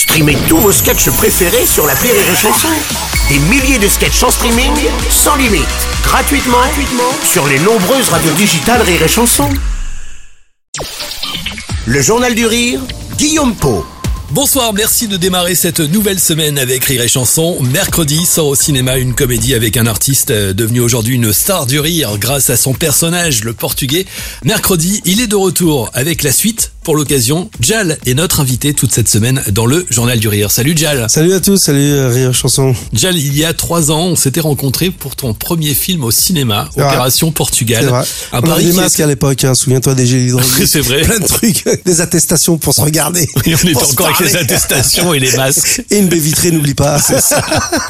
Streamez tous vos sketchs préférés sur la Rire et Chanson. Des milliers de sketchs en streaming, sans limite, gratuitement, gratuitement sur les nombreuses radios digitales Rire et Chanson. Le Journal du Rire, Guillaume Po. Bonsoir, merci de démarrer cette nouvelle semaine avec Rire et Chanson. Mercredi sort au cinéma une comédie avec un artiste euh, devenu aujourd'hui une star du rire grâce à son personnage, le portugais. Mercredi, il est de retour avec la suite. Pour l'occasion, Jal est notre invité toute cette semaine dans le Journal du Rire. Salut Jal. Salut à tous, salut euh, Rire Chanson. Jal, il y a trois ans, on s'était rencontrés pour ton premier film au cinéma, C'est vrai. Opération Portugal. Vrai. Un On pari avait des masques à l'époque, hein, souviens-toi des gels hydroalcooliques. C'est vrai. Plein de trucs, des attestations pour se regarder. On était encore avec les attestations et les masques. Et une baie vitrée, n'oublie pas. C'est ça.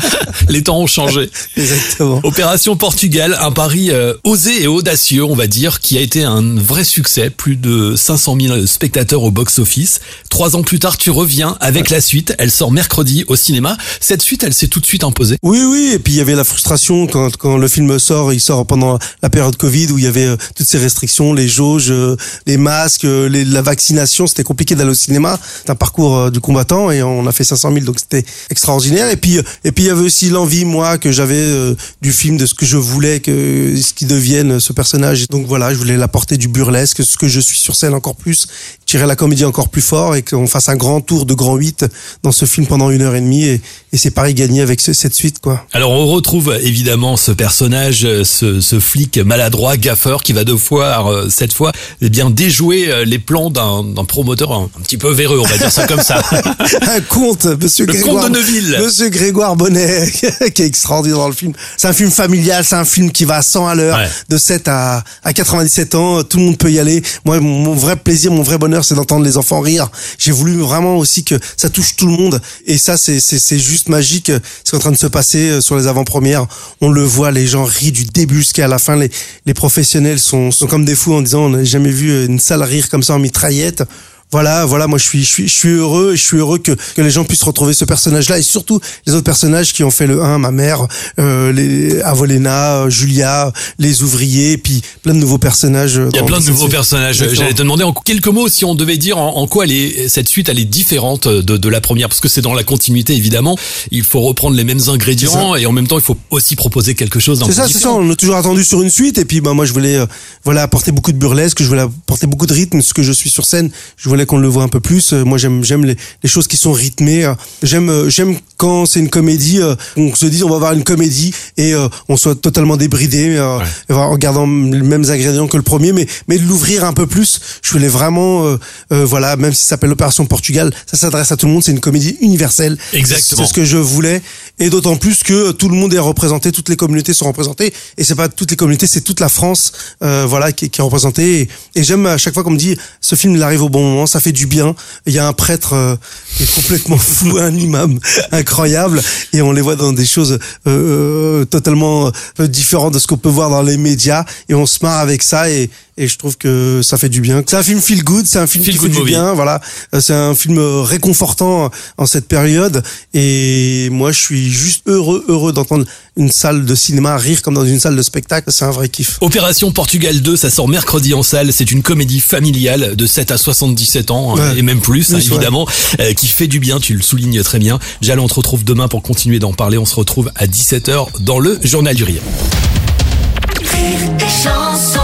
Les temps ont changé. Exactement. Opération Portugal, un pari euh, osé et audacieux, on va dire, qui a été un vrai succès. Plus de 500 000 spectateurs au box-office. Trois ans plus tard, tu reviens avec la suite. Elle sort mercredi au cinéma. Cette suite, elle s'est tout de suite imposée. Oui, oui, et puis il y avait la frustration quand, quand le film sort, il sort pendant la période Covid où il y avait euh, toutes ces restrictions, les jauges, euh, les masques, euh, la vaccination, c'était compliqué d'aller au cinéma. C'est un parcours du combattant et on a fait 500 000, donc c'était extraordinaire. Et puis, et puis il y avait aussi l'envie, moi, que j'avais du film, de ce que je voulais que ce qui devienne ce personnage. Donc voilà, je voulais l'apporter du burlesque, ce que je suis sur scène encore plus, tirer la comédie encore plus fort et qu'on fasse un grand tour de grand 8 dans ce film pendant une heure et demie. Et, et c'est pareil gagné avec ce- cette suite, quoi. Alors on retrouve évidemment ce personnage, euh, ce, ce flic maladroit, gaffeur, qui va devoir euh, cette fois eh bien déjouer euh, les plans d'un promoteur un, un petit peu véreux, on va dire ça comme ça. un conte, Monsieur Le Grégoire. comte de Neuville. Monsieur Grégoire Bonnet, qui est extraordinaire dans le film. C'est un film familial, c'est un film qui va à 100 à l'heure, Ouais. de 7 à, à 97 ans, tout le monde peut y aller. Moi, mon vrai plaisir, mon vrai bonheur, c'est d'entendre les enfants rire. J'ai voulu vraiment aussi que ça touche tout le monde. Et ça, c'est, c'est, c'est juste magique. Ce qui est en train de se passer euh, sur les avant-premières. On le voit, les gens rient du début jusqu'à la fin. Les, professionnels sont, sont comme des fous en disant, on n'a jamais vu une salle rire comme ça en mitraillette. Voilà, voilà, moi je suis, je suis, je suis heureux et je suis heureux que, que les gens puissent retrouver ce personnage-là et surtout les autres personnages qui ont fait le 1, ma mère, euh, les Avolena, euh, Julia, les ouvriers, et puis plein de nouveaux personnages. Il y a plein de nouveaux personnages. J'allais te demander en quelques mots si on devait dire en, en quoi elle est, cette suite elle est différente de, de la première, parce que c'est dans la continuité évidemment. Il faut reprendre les mêmes ingrédients et en même temps il faut aussi proposer quelque chose C'est ça, c'est ça. On a toujours attendu sur une suite et puis bah moi je voulais euh, voilà apporter beaucoup de burlesque, je voulais apporter beaucoup de rythme. Ce que je suis sur scène, je voulais qu'on le voit un peu plus. Euh, Moi j'aime j'aime les, les choses qui sont rythmées. Euh, J'aime euh, j'aime quand c'est une comédie, on se dit on va voir une comédie et on soit totalement débridé Ouais. en gardant les mêmes ingrédients que le premier, mais mais de l'ouvrir un peu plus. Je voulais vraiment euh, euh, voilà même si ça s'appelle Opération Portugal, ça s'adresse à tout le monde. C'est une comédie universelle. Exactement. C'est ce que je voulais et d'autant plus que tout le monde est représenté, toutes les communautés sont représentées et c'est pas toutes les communautés, c'est toute la France euh, voilà qui, qui est représentée et, et j'aime à chaque fois qu'on me dit ce film il arrive au bon moment, ça fait du bien. Il y a un prêtre euh, qui est complètement fou, un imam incroyable et on les voit dans des choses euh, euh, totalement euh, différentes de ce qu'on peut voir dans les médias et on se marre avec ça et et je trouve que ça fait du bien. C'est un film feel good, c'est un film Feel qui fait good du bien, voilà. Euh, C'est un film euh, réconfortant en cette période et moi je suis juste heureux heureux d'entendre une salle de cinéma rire comme dans une salle de spectacle, c'est un vrai kiff. Opération Portugal 2, ça sort mercredi en salle. C'est une comédie familiale de 7 à 77 ans euh, Ouais. et même plus, hein, évidemment, euh, qui fait du bien. Tu le soulignes très bien. Jal, on te retrouve demain pour continuer d'en parler. On se retrouve à 17h dans le Journal du Rire. Rire et chanson